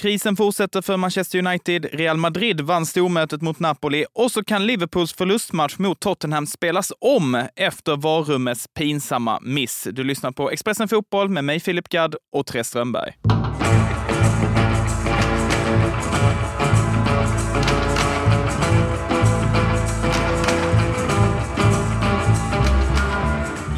Krisen fortsätter för Manchester United. Real Madrid vann stormötet mot Napoli och så kan Liverpools förlustmatch mot Tottenham spelas om efter varummets pinsamma miss. Du lyssnar på Expressen Fotboll med mig Filip Gadd och Therese Strömberg.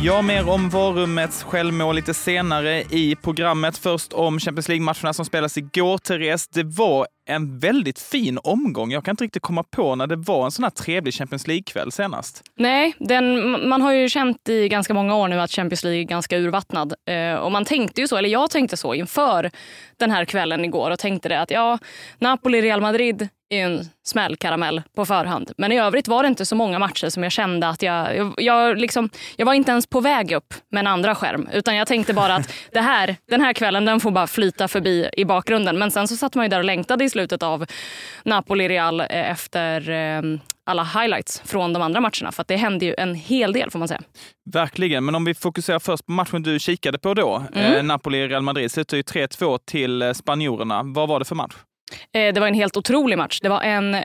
Ja, mer om varrummets självmål lite senare i programmet. Först om Champions League-matcherna som spelas igår, Therese. Det var en väldigt fin omgång. Jag kan inte riktigt komma på när det var en sån här trevlig Champions League-kväll senast. Nej, den, man har ju känt i ganska många år nu att Champions League är ganska urvattnad. Eh, och man tänkte ju så, eller jag tänkte så inför den här kvällen igår och tänkte det att ja, Napoli-Real Madrid är en smällkaramell på förhand. Men i övrigt var det inte så många matcher som jag kände att jag... Jag, jag, liksom, jag var inte ens på väg upp med en andra skärm. Utan jag tänkte bara att det här, den här kvällen den får bara flyta förbi i bakgrunden. Men sen så satt man ju där och längtade i slutet av Napoli-Real eh, efter eh, alla highlights från de andra matcherna. För det hände ju en hel del får man säga. Verkligen, men om vi fokuserar först på matchen du kikade på då. Mm. Eh, Napoli-Real Madrid slutar ju 3-2 till spanjorerna. Vad var det för match? Det var en helt otrolig match. Det var en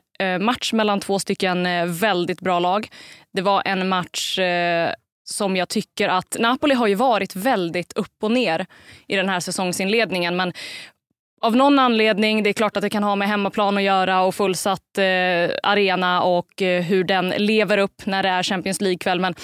match mellan två stycken väldigt bra lag. Det var en match som jag tycker att Napoli har ju varit väldigt upp och ner i den här säsongsinledningen. Men av någon anledning, det är klart att det kan ha med hemmaplan att göra och fullsatt eh, arena och eh, hur den lever upp när det är Champions League-kväll. Men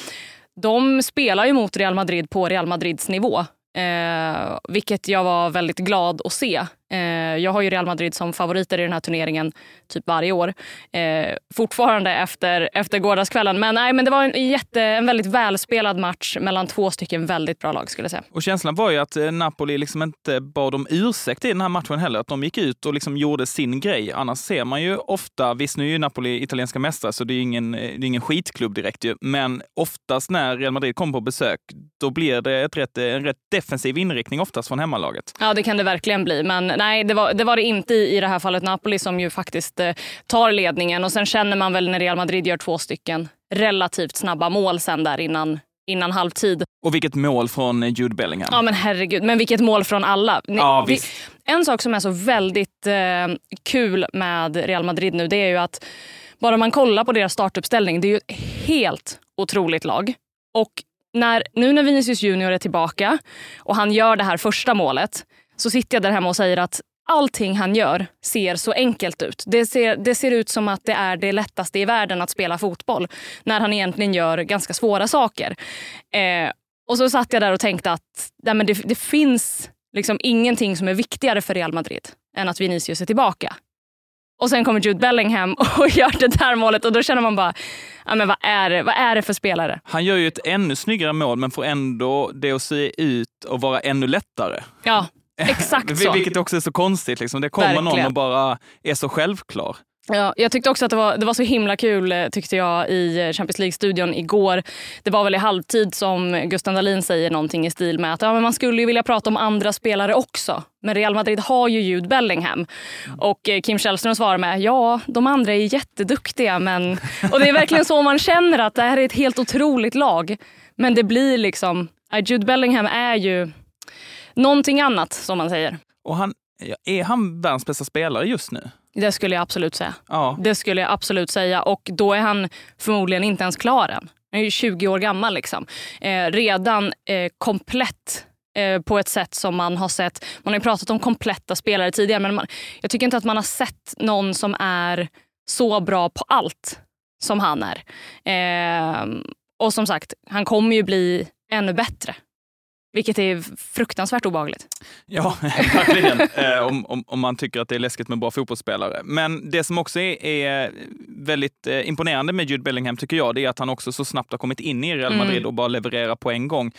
de spelar ju mot Real Madrid på Real Madrids nivå. Eh, vilket jag var väldigt glad att se. Eh, jag har ju Real Madrid som favoriter i den här turneringen typ varje år. Eh, fortfarande efter, efter gårdagskvällen. Men, nej, men det var en, jätte, en väldigt välspelad match mellan två stycken väldigt bra lag. skulle jag säga. Och Känslan var ju att eh, Napoli liksom inte bad om ursäkt i den här matchen heller. Att de gick ut och liksom gjorde sin grej. Annars ser man ju ofta, visst nu är ju Napoli italienska mästare så det är ingen, det är ingen skitklubb direkt ju. Men oftast när Real Madrid kommer på besök, då blir det ett rätt, en rätt defensiv inriktning oftast från hemmalaget. Ja, det kan det verkligen bli. Men nej, det var det, var det inte i, i det här fallet. Napoli som ju faktiskt eh, tar ledningen. Och sen känner man väl när Real Madrid gör två stycken relativt snabba mål sen där innan innan halvtid. Och vilket mål från Jude Bellingham. Ja men herregud, men vilket mål från alla. Ja, vi, en sak som är så väldigt eh, kul med Real Madrid nu det är ju att bara man kollar på deras startuppställning, det är ju ett helt otroligt lag. Och när, nu när Vinicius Junior är tillbaka och han gör det här första målet så sitter jag där hemma och säger att allting han gör ser så enkelt ut. Det ser, det ser ut som att det är det lättaste i världen att spela fotboll när han egentligen gör ganska svåra saker. Eh, och så satt jag där och tänkte att nej, men det, det finns liksom ingenting som är viktigare för Real Madrid än att Vinicius är tillbaka. Och sen kommer Jude Bellingham och gör det där målet och då känner man bara, ja, men vad, är det, vad är det för spelare? Han gör ju ett ännu snyggare mål men får ändå det att se ut och vara ännu lättare. Ja, Exakt så. Vilket också är så konstigt. Liksom. Det kommer Verkligen. någon och bara är så självklar. Ja, jag tyckte också att det var, det var så himla kul eh, tyckte jag i Champions League-studion igår. Det var väl i halvtid som Gustav Dahlin säger någonting i stil med att ja, men man skulle ju vilja prata om andra spelare också. Men Real Madrid har ju Jude Bellingham. Och eh, Kim Källström svarar med ja, de andra är jätteduktiga. Men... Och det är verkligen så man känner att det här är ett helt otroligt lag. Men det blir liksom, Jude Bellingham är ju någonting annat som man säger. Och han, är han världens bästa spelare just nu? Det skulle jag absolut säga. Ja. Det skulle jag absolut säga och då är han förmodligen inte ens klar än. Han är ju 20 år gammal liksom. Eh, redan eh, komplett eh, på ett sätt som man har sett. Man har ju pratat om kompletta spelare tidigare men man, jag tycker inte att man har sett någon som är så bra på allt som han är. Eh, och som sagt, han kommer ju bli ännu bättre vilket är fruktansvärt obehagligt. Ja, verkligen. eh, om, om, om, man tycker att det är läskigt med bra fotbollsspelare. Men det som också är, är väldigt eh, imponerande med Jude Bellingham tycker jag, det är att han också så snabbt har kommit in i Real Madrid mm. och bara levererar på en gång.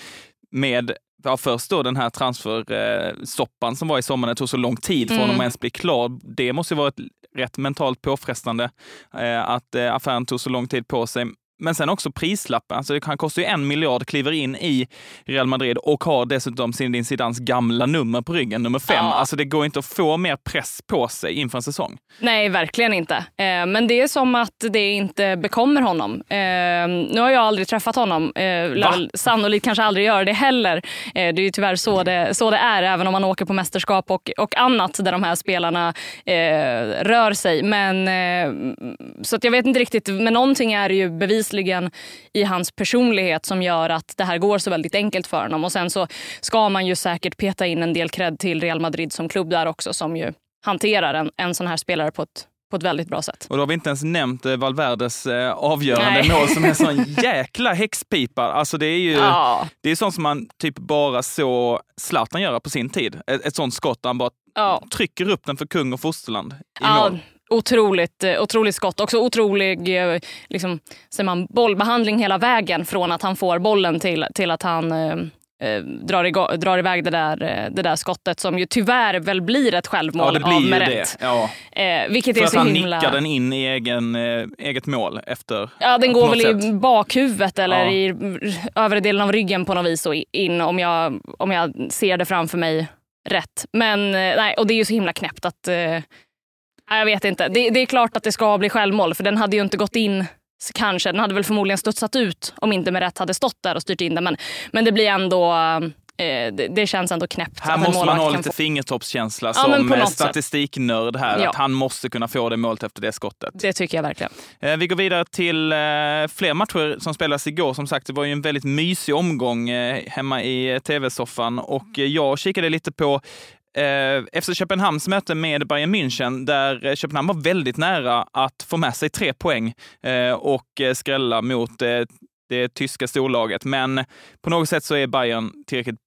Med ja, först då den här transfersoppan som var i sommar, det tog så lång tid för mm. honom att ens bli klar. Det måste ju varit rätt mentalt påfrestande eh, att affären tog så lång tid på sig. Men sen också prislappen. Alltså han kostar ju en miljard, kliver in i Real Madrid och har dessutom Zinedine Zidans gamla nummer på ryggen, nummer fem. Ja. Alltså det går inte att få mer press på sig inför en säsong. Nej, verkligen inte. Eh, men det är som att det inte bekommer honom. Eh, nu har jag aldrig träffat honom. Eh, sannolikt kanske aldrig göra det heller. Det är ju tyvärr så det, så det är, även om man åker på mästerskap och, och annat där de här spelarna rör sig. Men, så jag vet inte riktigt, men någonting är ju bevisligen i hans personlighet som gör att det här går så väldigt enkelt för honom. Och sen så ska man ju säkert peta in en del cred till Real Madrid som klubb där också som ju hanterar en, en sån här spelare på ett på ett väldigt bra sätt. Och då har vi inte ens nämnt eh, Valverdes eh, avgörande Nej. mål som är en sån jäkla häxpipa. Alltså det är ju ja. det är sånt som man typ bara så Zlatan göra på sin tid. Ett, ett sånt skott där han bara ja. trycker upp den för kung och fosterland i ja. mål. Otroligt, eh, otroligt skott. Också otrolig liksom, säger man, bollbehandling hela vägen från att han får bollen till, till att han eh, drar, igång, drar iväg det där, eh, det där skottet som ju tyvärr väl blir ett självmål ja, det blir av Meret. Ja. Eh, vilket För är att så han himla... nickar den in i egen, eh, eget mål efter. Ja, den går väl sätt. i bakhuvudet eller ja. i övre delen av ryggen på något vis och in om jag, om jag ser det framför mig rätt. Men eh, nej, och det är ju så himla knäppt att eh, jag vet inte. Det, det, är klart att det ska bli självmål för den hade ju inte gått in kanske. Den hade väl förmodligen studsat ut om inte med rätt hade stått där och styrt in den. Men, men det blir ändå eh, det, det, känns ändå knäppt. Här måste man ha lite få... fingertoppskänsla ja, som statistiknörd här. Ja. Att han måste kunna få det målet efter det skottet. Det tycker jag verkligen. Eh, vi går vidare till eh, fler matcher som spelades igår. Som sagt, det var ju en väldigt mysig omgång hemma i tv-soffan och jag kikade lite på eh, efter Köpenhamns möte med Bayern München, där eh, Köpenhamn var väldigt nära att få med sig tre poäng eh, och eh, skrälla mot eh, det tyska storlaget. Men på något sätt så är Bayern tillräckligt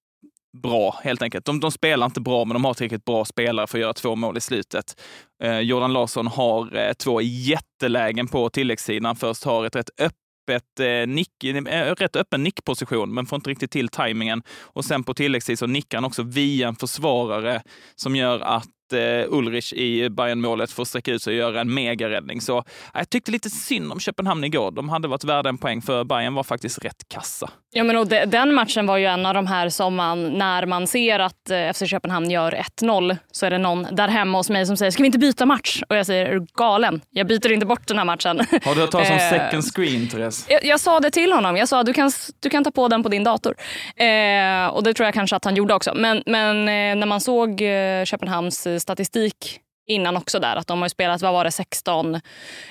bra helt enkelt. De, de, spelar inte bra, men de har tillräckligt bra spelare för att göra två mål i slutet. Eh, Jordan Larsson har eh, två jättelägen på tilläggssidan. Först har ett rätt öppet öppet, eh, nick, eh, rätt öppen nickposition, men får inte riktigt till tajmingen. Och sen på tilläggstid så nickar han också via en försvarare som gör att eh, Ulrich i Bayern-målet får sträcka ut sig och göra en megaräddning. Så eh, jag tyckte lite synd om Köpenhamn igår. De hade varit värda en poäng för Bayern var faktiskt rätt kassa. Ja, men och de, den matchen var ju en av de här som man, när man ser att eh, FC Köpenhamn gör 1-0 så är det någon där hemma hos mig som säger ska vi inte byta match? Och jag säger är du galen? Jag byter inte bort den här matchen. Har du hört talas om eh, second screen, Therese? Jag, jag, sa det till honom. Jag sa du kan, du kan ta på den på din dator. Eh, och det tror jag kanske att han gjorde också. Men, men eh, när man såg eh, Köpenhamns statistik innan också där. Att de har spelat vad var det, 16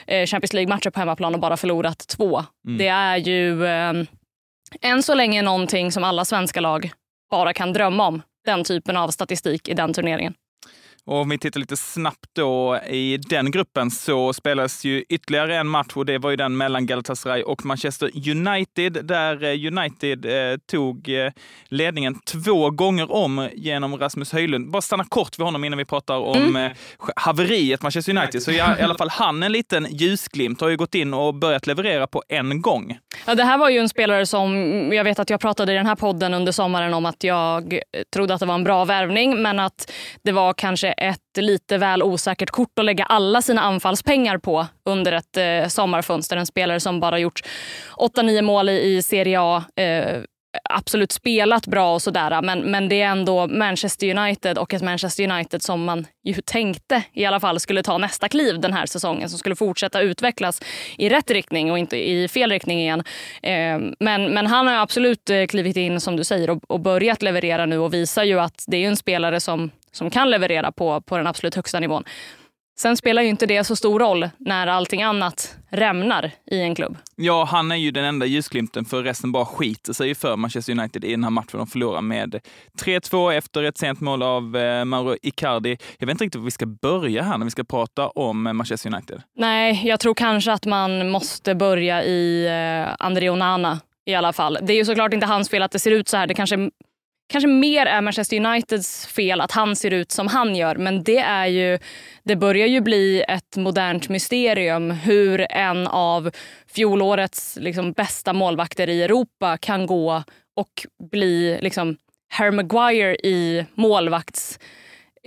eh, Champions League-matcher på hemmaplan och bara förlorat två. Mm. Det är ju än så länge någonting som alla svenska lag bara kan drömma om. Den typen av statistik i den turneringen. Och om vi tittar lite snabbt då i den gruppen så spelades ju ytterligare en match och det var ju den mellan Galatasaray och Manchester United där eh, United eh, tog eh, ledningen två gånger om genom Rasmus Höjlund. Bara stanna kort vid honom innan vi pratar om mm. Eh, haveriet Manchester United. Så i, i alla fall han en liten ljusglimt har ju gått in och börjat leverera på en gång. Ja, det här var ju en spelare som, jag vet att jag pratade i den här podden under sommaren om att jag trodde att det var en bra värvning men att det var kanske ett lite väl osäkert kort att lägga alla sina anfallspengar på under ett eh, sommarfönster. En spelare som bara gjort 8-9 mål i, i Serie A. Eh, absolut spelat bra och sådär men, men det är ändå Manchester United och ett Manchester United som man ju tänkte i alla fall skulle ta nästa kliv den här säsongen som skulle fortsätta utvecklas i rätt riktning och inte i fel riktning igen. Eh, men, men han har absolut eh, klivit in som du säger och, och börjat leverera nu och visar ju att det är en spelare som som kan leverera på, på den absolut högsta nivån. Sen spelar ju inte det så stor roll när allting annat rämnar i en klubb. Ja, han är ju den enda ljusglimten för resten bara skiter sig för Manchester United i den här matchen. De förlorar med 3-2 efter ett sent mål av eh, Mauro Icardi. Jag vet inte riktigt var vi ska börja här när vi ska prata om Manchester United. Nej, jag tror kanske att man måste börja i eh, André Onana i alla fall. Det är ju såklart inte hans fel att det ser ut så här. Det kanske kanske mer är Manchester Uniteds fel att han ser ut som han gör. Men det är ju, det börjar ju bli ett modernt mysterium hur en av fjolårets liksom, bästa målvakter i Europa kan gå och bli liksom, Harry Maguire i målvakts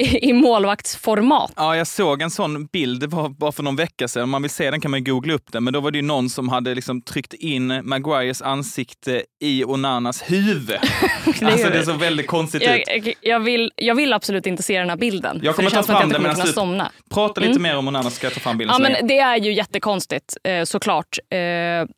i, målvaktsformat. Ja, jag såg en sån bild, det var bara för någon vecka sedan. Om man vill se den kan man googla upp den. Men då var det ju någon som hade liksom tryckt in Maguires ansikte i Onanas huvud. alltså det såg väldigt konstigt jag, ut. Jag vill, jag vill absolut inte se den här bilden. Jag kommer ta fram den medan du somna. Prata lite mm. mer om Onana så ska jag ta fram bilden. Ja, men det är ju jättekonstigt eh, såklart. Eh,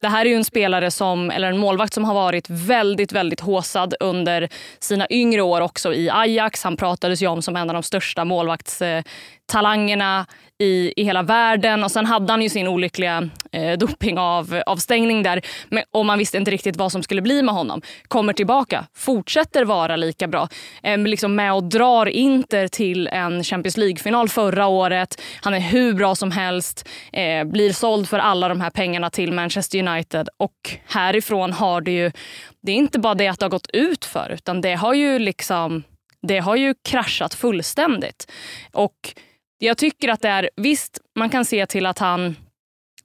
det här är ju en spelare som, eller en målvakt som har varit väldigt, väldigt håsad under sina yngre år också i Ajax. Han pratades ju om som en av de största målvaktstalangerna i, i hela världen. Och Sen hade han ju sin olyckliga eh, dopingavstängning där men, och man visste inte riktigt vad som skulle bli med honom. Kommer tillbaka, fortsätter vara lika bra. Eh, liksom med och drar Inter till en Champions League-final förra året. Han är hur bra som helst, eh, blir såld för alla de här pengarna till Manchester United och härifrån har det ju, det är inte bara det att det har gått ut för utan det har ju liksom det har ju kraschat fullständigt. Och jag tycker att det är, visst man kan se till att han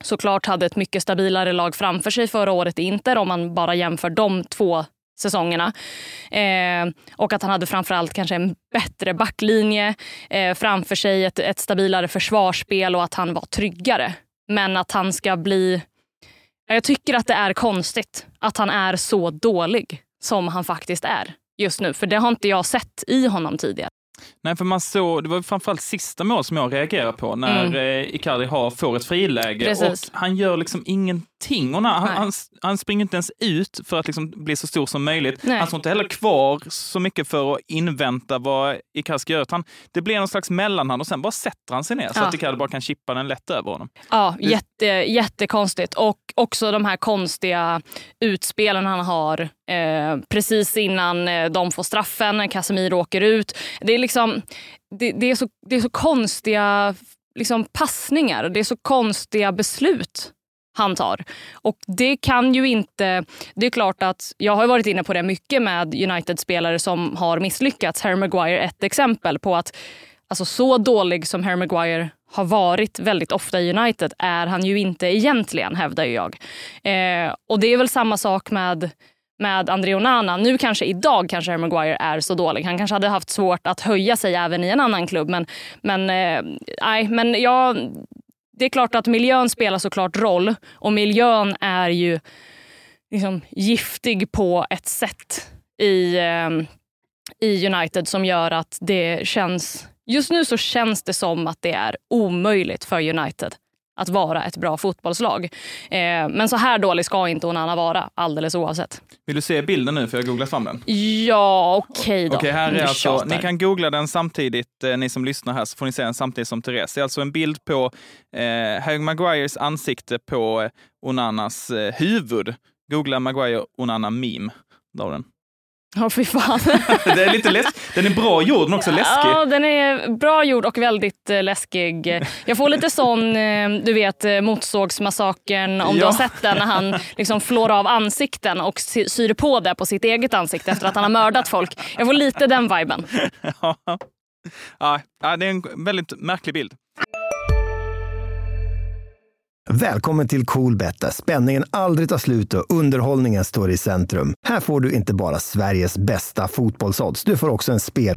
såklart hade ett mycket stabilare lag framför sig förra året i Inter om man bara jämför de två säsongerna. Eh, och att han hade framförallt kanske en bättre backlinje eh, framför sig, ett, ett stabilare försvarsspel och att han var tryggare. Men att han ska bli... Jag tycker att det är konstigt att han är så dålig som han faktiskt är just nu. För det har inte jag sett i honom tidigare. Nej, för man såg, det var framförallt sista mål som jag reagerade på när mm. Eh, Icardi har, får ett friläge Precis. och han gör liksom ingenting. Och när, han, han, han, springer inte ens ut för att liksom bli så stor som möjligt. Nej. Han står inte heller kvar så mycket för att invänta vad Icardi ska göra. Han, det blir någon slags mellanhand och sen bara sätter han sig ner ja. så att Icardi bara kan chippa den lätt över honom. Ja, jätte, jättekonstigt. Och också de här konstiga utspelen han har eh, precis innan eh, de får straffen, när Casemiro åker ut. Det är liksom, Liksom, det, det, är, så, det är så konstiga liksom, passningar, det är så konstiga beslut han tar. Och det kan ju inte... Det är klart att jag har varit inne på det mycket med United-spelare som har misslyckats. Harry Maguire är ett exempel på att alltså, så dålig som Harry Maguire har varit väldigt ofta i United är han ju inte egentligen, hävdar jag. Eh, och det är väl samma sak med med André Onana. Nu kanske idag kanske Harry Maguire är så dålig. Han kanske hade haft svårt att höja sig även i en annan klubb. Men, men, eh, men ja, det är klart att miljön spelar såklart roll och miljön är ju liksom giftig på ett sätt i, eh, i United som gör att det känns... Just nu så känns det som att det är omöjligt för United att vara ett bra fotbollslag. Eh, men så här dålig ska inte Onana vara, alldeles oavsett. Vill du se bilden nu, för jag har googlat fram den? Ja, okej okay då. Okej, här är alltså, ni kan googla den samtidigt, eh, ni som lyssnar här, så får ni se den samtidigt som Therese. Det är alltså en bild på eh, Harry Maguires ansikte på eh, Onanas eh, huvud. Googla Maguire Onana meme. Där den. Ja, oh, fy fan. det är lite läsk Den är bra gjord, men också läskig. Ja, den är bra gjord och väldigt eh, läskig. Jag får lite sån, eh, du vet, eh, Motorsågsmassakern, om ja. du har sett den, när han liksom flår av ansikten och syr på det på sitt eget ansikte efter att han har mördat folk. Jag får lite den viben. ja. ja, det är en väldigt märklig bild. Välkommen till Coolbet där spänningen aldrig tar slut och underhållningen står i centrum. Här får du inte bara Sveriges bästa fotbollsodds, du får också en spel...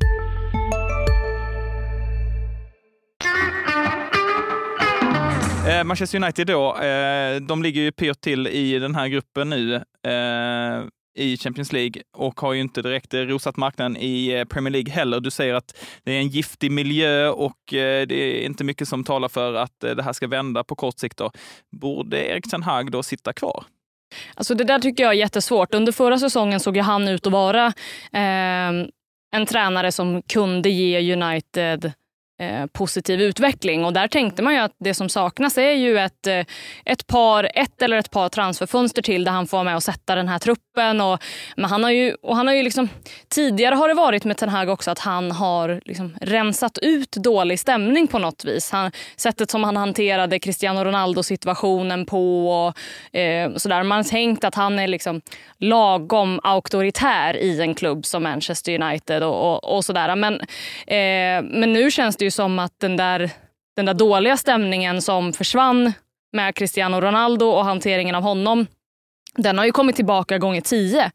Eh, Manchester United då, eh, de ligger ju pyrt till i den här gruppen nu. Eh, i Champions League och har ju inte direkt eh, rosat marknaden i eh, Premier League heller. Du säger att det är en giftig miljö och eh, det är inte mycket som talar för att det här ska vända på kort sikt. Då. Borde Erik Ten Hag då sitta kvar? Alltså det där tycker jag är jättesvårt. Under förra säsongen såg ju han ut att vara eh, en tränare som kunde ge United Eh, positiv utveckling. Och där tänkte man ju att det som saknas är ju ett, eh, ett, par, ett eller ett par transferfönster till där han får vara med och sätta den här truppen. Och, men han har ju, och han har ju liksom, tidigare har det varit med Ten Hag också att han har liksom rensat ut dålig stämning på något vis. Han, sättet som han hanterade Cristiano Ronaldo-situationen på och eh, sådär. Man har tänkt att han är liksom lagom auktoritär i en klubb som Manchester United och, och, och sådär. Men, eh, men nu känns det ju som att den där, den där dåliga stämningen som försvann med Cristiano Ronaldo och hanteringen av honom, den har ju kommit tillbaka gånger tio.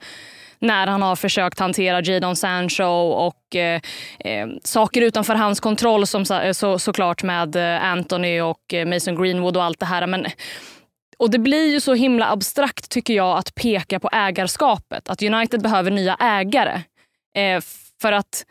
när han har försökt hantera Jadon Sancho och eh, eh, saker utanför hans kontroll som så, eh, så, såklart med eh, Anthony och eh, Mason Greenwood och allt det här. Men, och det blir ju så himla abstrakt tycker jag att peka på ägarskapet. Att United behöver nya ägare. Eh, för att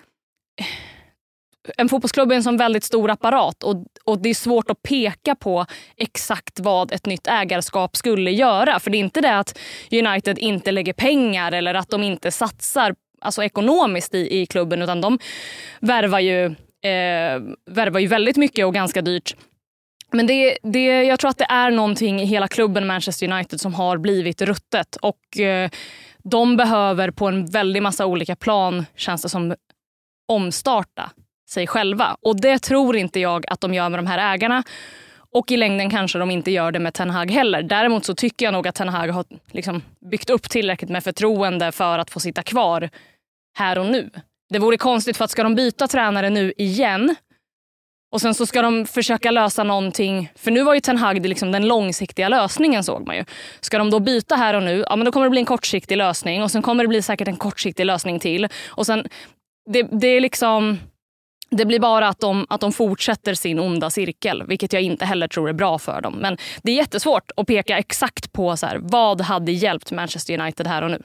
en fotbollsklubb är en sån väldigt stor apparat och, och det är svårt att peka på exakt vad ett nytt ägarskap skulle göra. För det är inte det att United inte lägger pengar eller att de inte satsar alltså ekonomiskt i, i klubben utan de värvar ju, eh, värvar ju väldigt mycket och ganska dyrt. Men det, det, jag tror att det är någonting i hela klubben Manchester United som har blivit ruttet. Och eh, de behöver på en väldig massa olika plan, känns det som, omstarta sig själva. Och det tror inte jag att de gör med de här ägarna. Och i längden kanske de inte gör det med Ten Hag heller. Däremot så tycker jag nog att Ten Hag har liksom byggt upp tillräckligt med förtroende för att få sitta kvar här och nu. Det vore konstigt för att ska de byta tränare nu igen och sen så ska de försöka lösa någonting. För nu var ju Ten Hag liksom den långsiktiga lösningen såg man ju. Ska de då byta här och nu, ja men då kommer det bli en kortsiktig lösning och sen kommer det bli säkert en kortsiktig lösning till. Och sen, det, det är liksom det blir bara att de, att de fortsätter sin onda cirkel, vilket jag inte heller tror är bra för dem. Men det är jättesvårt att peka exakt på så här, vad hade hjälpt Manchester United här och nu.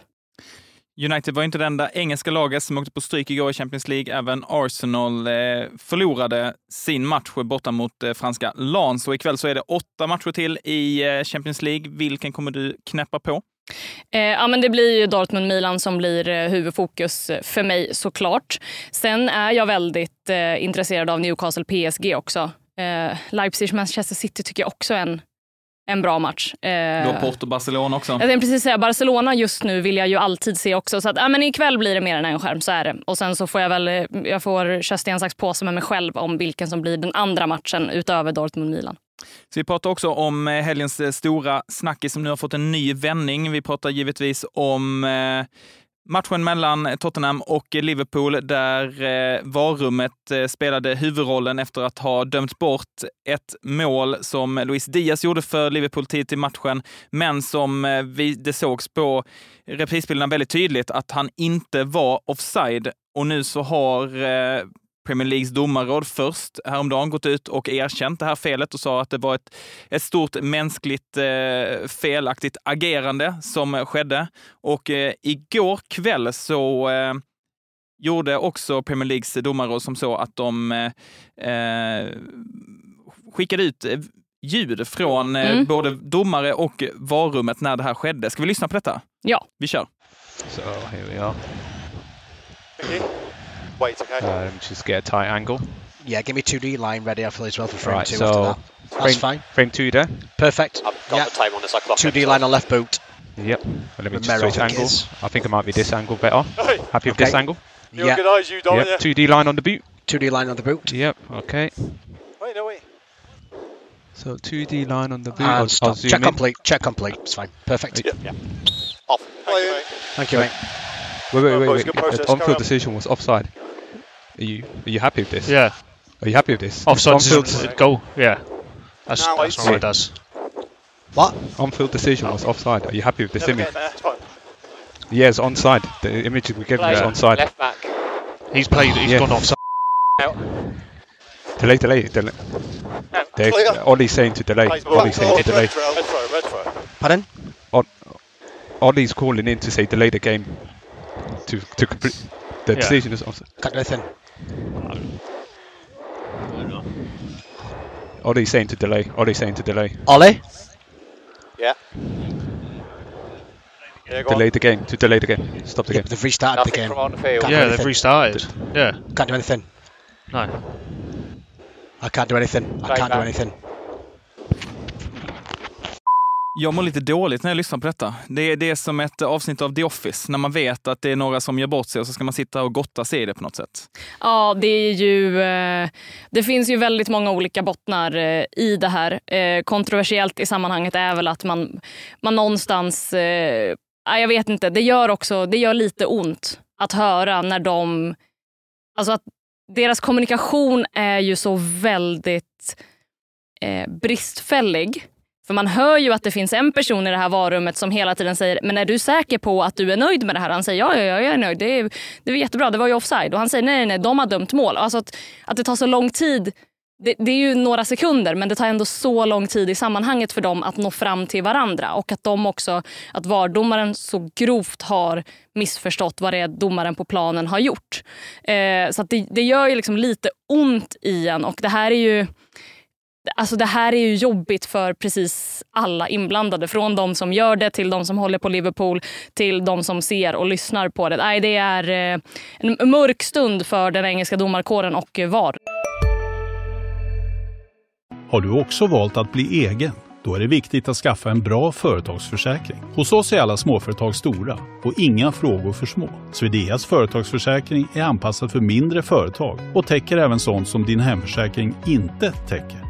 United var inte det enda engelska laget som åkte på stryk igår i Champions League. Även Arsenal eh, förlorade sin match borta mot eh, franska Lens. Och ikväll så är det åtta matcher till i eh, Champions League. Vilken kommer du knäppa på? Eh, ja, men det blir Dortmund-Milan som blir eh, huvudfokus för mig såklart. Sen är jag väldigt eh, intresserad av Newcastle-PSG också. Eh, Leipzig-Manchester City tycker jag också är en, en bra match. Eh, du har Porto-Barcelona också. Jag tänkte precis säga, Barcelona just nu vill jag ju alltid se också. Så att, ja, men ikväll blir det mer än en skärm, så är det. Och sen så får jag väl, eh, jag får köra sten, sax, påse med mig själv om vilken som blir den andra matchen utöver Dortmund-Milan. Så vi pratar också om eh, helgens eh, stora snackis som nu har fått en ny vändning. Vi pratar givetvis om eh, matchen mellan Tottenham och Liverpool där varummet spelade huvudrollen efter att ha dömt bort ett mål som Luis Diaz gjorde för Liverpool tidigt i matchen, men som det sågs på reprisbilderna väldigt tydligt att han inte var offside. Och nu så har Premier Leagues domarråd först häromdagen gått ut och erkänt det här felet och sa att det var ett, ett stort mänskligt eh, felaktigt agerande som skedde. Och eh, igår kväll så eh, gjorde också Premier Leagues domarråd som så att de eh, skickade ut ljud från eh, mm. både domare och varummet när det här skedde. Ska vi lyssna på detta? Ja. Vi kör. So here we are. Wait, okay. Um, just get a tight angle. Yeah, give me 2D line ready I feel as well for frame right, 2 so after that. That's frame, fine. Frame 2 there? Perfect. I've got yep. the time on this, I clock 2D line on left boot. Yep. Well, let me Romero, just switch I think angle. I think it might be this angle better. Hey. Happy with this angle? You Yep. organise, you don't Yep. 2D line on the boot? 2D line on the boot. Yep. Okay. Wait, no, wait. So 2D line on the boot. And I'll, stop. I'll Check in. complete. Check complete. It's fine. Perfect. Yeah, yeah. Off. Thank you, mate. Thank you, mate. Wait, wait, Well, wait, wait. The Process, on field decision was offside. Are you are you happy with this? Yeah, Are you happy with this? offside On-field, is goal. Yeah, that's, Now that's what it does. What? on-field decision was offside. Are you happy with this Never image? get there, fine. Yeah, it's onside. The image we given is onside. Left back. He's played. He's Yeah. gone offside. Out. Delay, delay, delay. Yeah, They, clear. Ollie's saying to delay. Plays Ollie's saying to Red delay. red throw, red throw. Pardon? Ollie's calling in to say delay the game to to complete. The Yeah. decision is offside. Can't do anything. Ollie's saying to delay. Ollie's saying to delay. Ollie? Yeah. Yeah, go Delay on. the game. To delay the game. Stop the Yeah, game. they've restarted the game. from on the field. Can't Yeah, they've anything. restarted. Yeah, Can't do anything. no. I can't do anything. I can't do anything. Jag mår lite dåligt när jag lyssnar på detta. Det är, det är som ett avsnitt av The Office, när man vet att det är några som gör bort sig och så ska man sitta och gotta sig i det på något sätt. Ja, det är ju... Eh, det finns ju väldigt många olika bottnar eh, i det här. Eh, kontroversiellt i sammanhanget är väl att man, man någonstans... Jag vet inte, det gör också det gör lite ont att höra när de... Alltså att deras kommunikation är ju så väldigt bristfällig. För man hör ju att det finns en person i det här varummet som hela tiden säger “men är du säker på att du är nöjd med det här?” Han säger “ja, ja, ja jag är nöjd, det, är, det var jättebra, det var ju offside” och han säger “nej, nej, nej de har dömt mål”. Alltså att, att det tar så lång tid det, det, är ju några sekunder men det tar ändå så lång tid i sammanhanget för dem att nå fram till varandra och att de också, att VAR-domaren så grovt har missförstått vad det är domaren på planen har gjort. Eh, så det, det, gör ju liksom lite ont i en och det här är ju Alltså det här är ju jobbigt för precis alla inblandade. Från de som gör det till de som håller på Liverpool till de som ser och lyssnar på det. Nej, det är eh, en mörk stund för den engelska domarkåren och VAR. Har du också valt att bli egen? Då är det viktigt att skaffa en bra företagsförsäkring. Hos oss är alla småföretag stora och inga frågor för små. Swedeas företagsförsäkring är anpassad för mindre företag och täcker även sånt som din hemförsäkring inte täcker.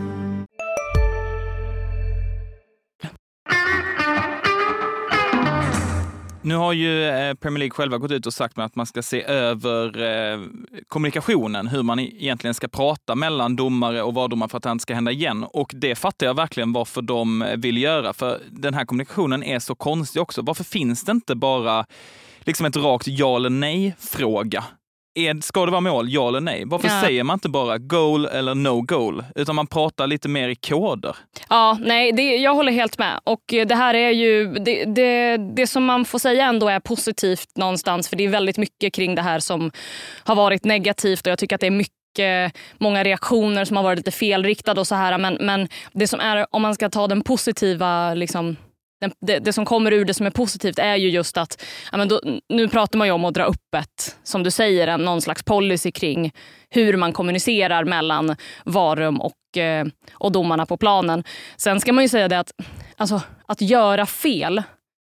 Nu har ju eh, Premier League själva gått ut och sagt att man ska se över eh, kommunikationen, hur man e-, egentligen ska prata mellan domare och vardomare för att det inte ska hända igen. Och det fattar jag verkligen varför de vill göra, för den här kommunikationen är så konstig också. Varför finns det inte bara liksom ett rakt ja eller nej-fråga? Är, ska det vara mål, ja eller nej? Varför ja. säger man inte bara goal eller no goal, utan man pratar lite mer i koder? Ja, nej, det, jag håller helt med. Och det här är ju, det, det, det som man får säga ändå är positivt någonstans, för det är väldigt mycket kring det här som har varit negativt och jag tycker att det är mycket många reaktioner som har varit lite felriktade och så här. Men, men det som är, om man ska ta den positiva liksom, det, det, som kommer ur det som är positivt är ju just att, ja, men då, nu pratar man ju om att dra upp ett, som du säger, en, någon slags policy kring hur man kommunicerar mellan varum och, eh, och domarna på planen. Sen ska man ju säga det att, alltså, att göra fel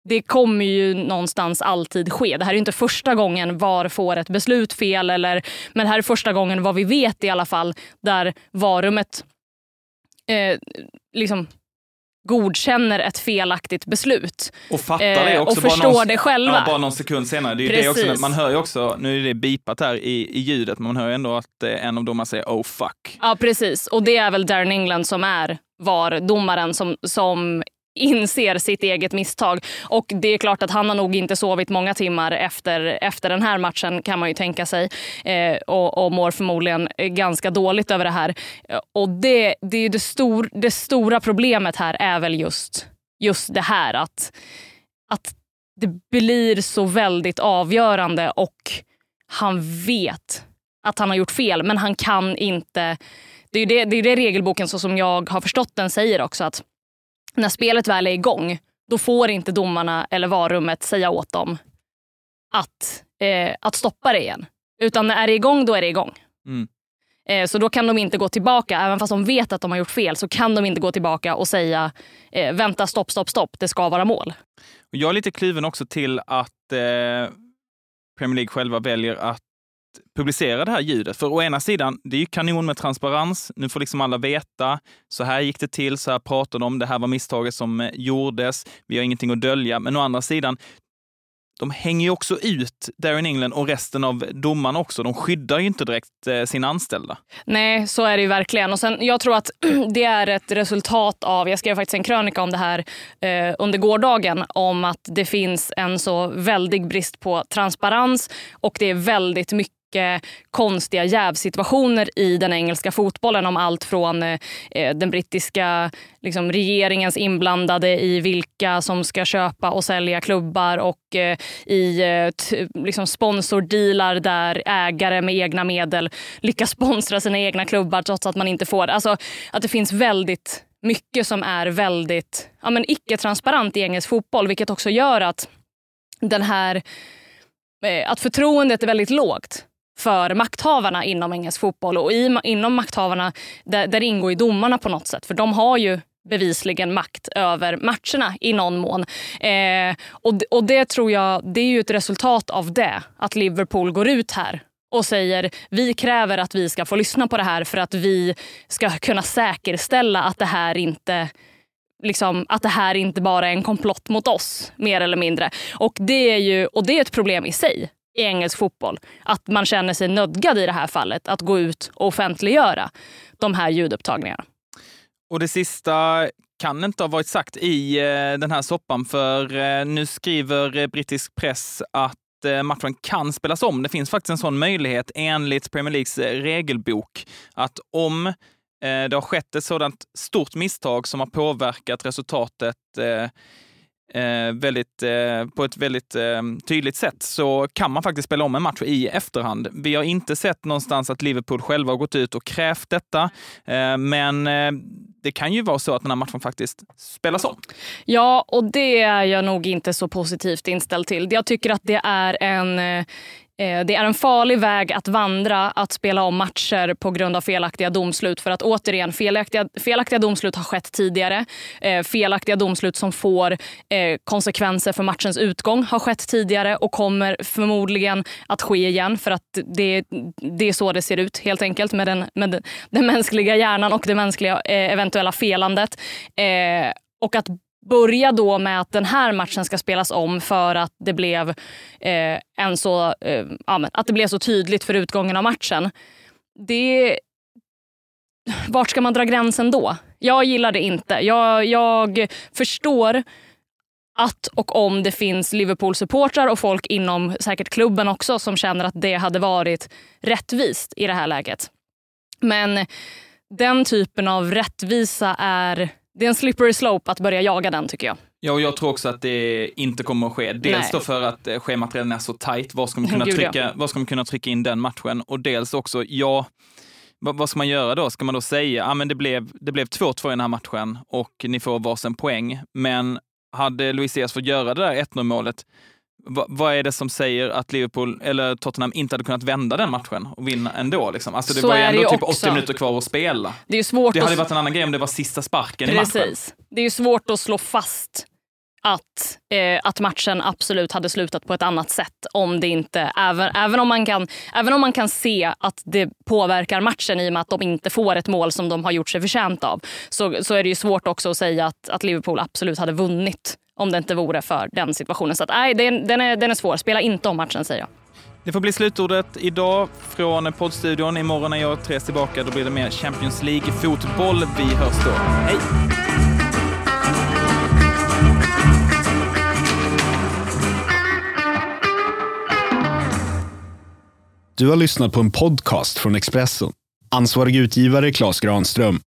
det kommer ju någonstans alltid ske. Det här är inte första gången VAR får ett beslut fel, eller, men det här är första gången vad vi vet i alla fall där varumet eh, liksom godkänner ett felaktigt beslut. Och fattar det också. och förstår någon, det själva. Ja, bara någon sekund senare. Det är det också, man hör ju också, nu är det bipat här i, i ljudet, men man hör ju ändå att eh, en av domarna säger oh fuck. Ja, precis. Och det är väl Darren England som är VAR-domaren som, som inser sitt eget misstag. Och det är klart att han har nog inte sovit många timmar efter, efter den här matchen kan man ju tänka sig. Eh, och, och mår förmodligen eh, ganska dåligt över det här. Eh, och det, det, är det, stor, det stora problemet här är väl just, just det här att, att det blir så väldigt avgörande och han vet att han har gjort fel men han kan inte det är det, det, är det regelboken så som jag har förstått den säger också. att när spelet väl är igång, då får inte domarna eller varummet säga åt dem att, eh, att stoppa det igen. Utan när det är igång, då är det igång. Mm. Eh, så då kan de inte gå tillbaka, även fast de vet att de har gjort fel, så kan de inte gå tillbaka och säga eh, vänta, stopp, stopp, stopp, det ska vara mål. Jag är lite kluven också till att eh, Premier League själva väljer att publicera det här ljudet. För å ena sidan, det är ju kanon med transparens. Nu får liksom alla veta. Så här gick det till, så här pratade de, det här var misstaget som eh, gjordes. Vi har ingenting att dölja. Men å andra sidan, de hänger ju också ut Darren England och resten av domarna också. De skyddar ju inte direkt eh, sina anställda. Nej, så är det ju verkligen. Och sen, jag tror att det är ett resultat av, jag skrev faktiskt en krönika om det här eh, under gårdagen, om att det finns en så väldig brist på transparens och det är väldigt mycket mycket konstiga jävsituationer i den engelska fotbollen om allt från eh, eh, den brittiska liksom, regeringens inblandade i vilka som ska köpa och sälja klubbar och eh, i liksom sponsordealar där ägare med egna medel lyckas sponsra sina egna klubbar trots att man inte får. Alltså att det finns väldigt mycket som är väldigt ja, men icke-transparent i engelsk fotboll vilket också gör att den här att förtroendet är väldigt lågt för makthavarna inom engelsk fotboll. Och i, inom makthavarna, där, där ingår ju domarna på något sätt. För de har ju bevisligen makt över matcherna i någon mån. Eh, och, och det tror jag, det är ju ett resultat av det. Att Liverpool går ut här och säger vi kräver att vi ska få lyssna på det här för att vi ska kunna säkerställa att det här inte liksom, att det här inte bara är en komplott mot oss, mer eller mindre. Och det är ju och det är ett problem i sig i engelsk fotboll. Att man känner sig nödgad i det här fallet att gå ut och offentliggöra de här ljudupptagningarna. Och det sista kan inte ha varit sagt i eh, den här soppan, för eh, nu skriver eh, brittisk press att matchen kan spelas om. Det finns faktiskt en sån möjlighet enligt Premier Leagues regelbok att om det har skett ett sådant stort misstag som har påverkat resultatet eh, väldigt, eh, på ett väldigt eh, tydligt sätt så kan man faktiskt spela om en match i efterhand. Vi har inte sett någonstans att Liverpool själva har gått ut och krävt detta, eh, men eh, det kan ju vara så att den här matchen faktiskt spelas om. Ja, och det är jag nog inte så positivt inställd till. Jag tycker att det är en eh, Eh, det är en farlig väg att vandra att spela om matcher på grund av felaktiga domslut. För att återigen, felaktiga, felaktiga domslut har skett tidigare. Eh, felaktiga domslut som får eh, konsekvenser för matchens utgång har skett tidigare och kommer förmodligen att ske igen för att det, det är så det ser ut helt enkelt med den, med den, mänskliga hjärnan och det mänskliga eh, eventuella felandet. Eh, och att börja då med att den här matchen ska spelas om för att det blev, eh, en så, eh, att det blev så tydligt för utgången av matchen. Det, vart ska man dra gränsen då? Jag gillar det inte. Jag, jag förstår att och om det finns Liverpool-supportrar och folk inom säkert klubben också som känner att det hade varit rättvist i det här läget. Men den typen av rättvisa är det är en slippery slope att börja jaga den tycker jag. Ja, och jag tror också att det inte kommer att ske. Dels Nej. då för att eh, schemat redan är så tajt. Var ska man kunna, Gud, ja. trycka, var ska man kunna trycka in den matchen? Och dels också, ja, vad, ska man göra då? Ska man då säga, ja men det blev, det blev 2-2 i den här matchen och ni får varsin poäng. Men hade Luis Diaz fått göra det där 1-0 målet, va, vad är det som säger att Liverpool eller Tottenham inte hade kunnat vända den matchen och vinna ändå? Liksom? Alltså det Så var ju ändå typ också. 80 minuter kvar att spela. Det är svårt Det hade att... varit en annan grej om det var sista sparken i matchen. Precis. Det är ju svårt att slå fast att, eh, att matchen absolut hade slutat på ett annat sätt. om det inte, även, även, om man kan, även om man kan se att det påverkar matchen i och med att de inte får ett mål som de har gjort sig förtjänt av så, så är det ju svårt också att säga att, att Liverpool absolut hade vunnit om det inte vore för den situationen. Så att, nej, den, den, är, den är svår. Spela inte om matchen säger jag. Det får bli slutordet idag från poddstudion. Imorgon när jag och Therese tillbaka då blir det mer Champions League-fotboll. Vi hörs då. Hej! Du har lyssnat på en podcast från Expressen. Ansvarig utgivare Klas Granström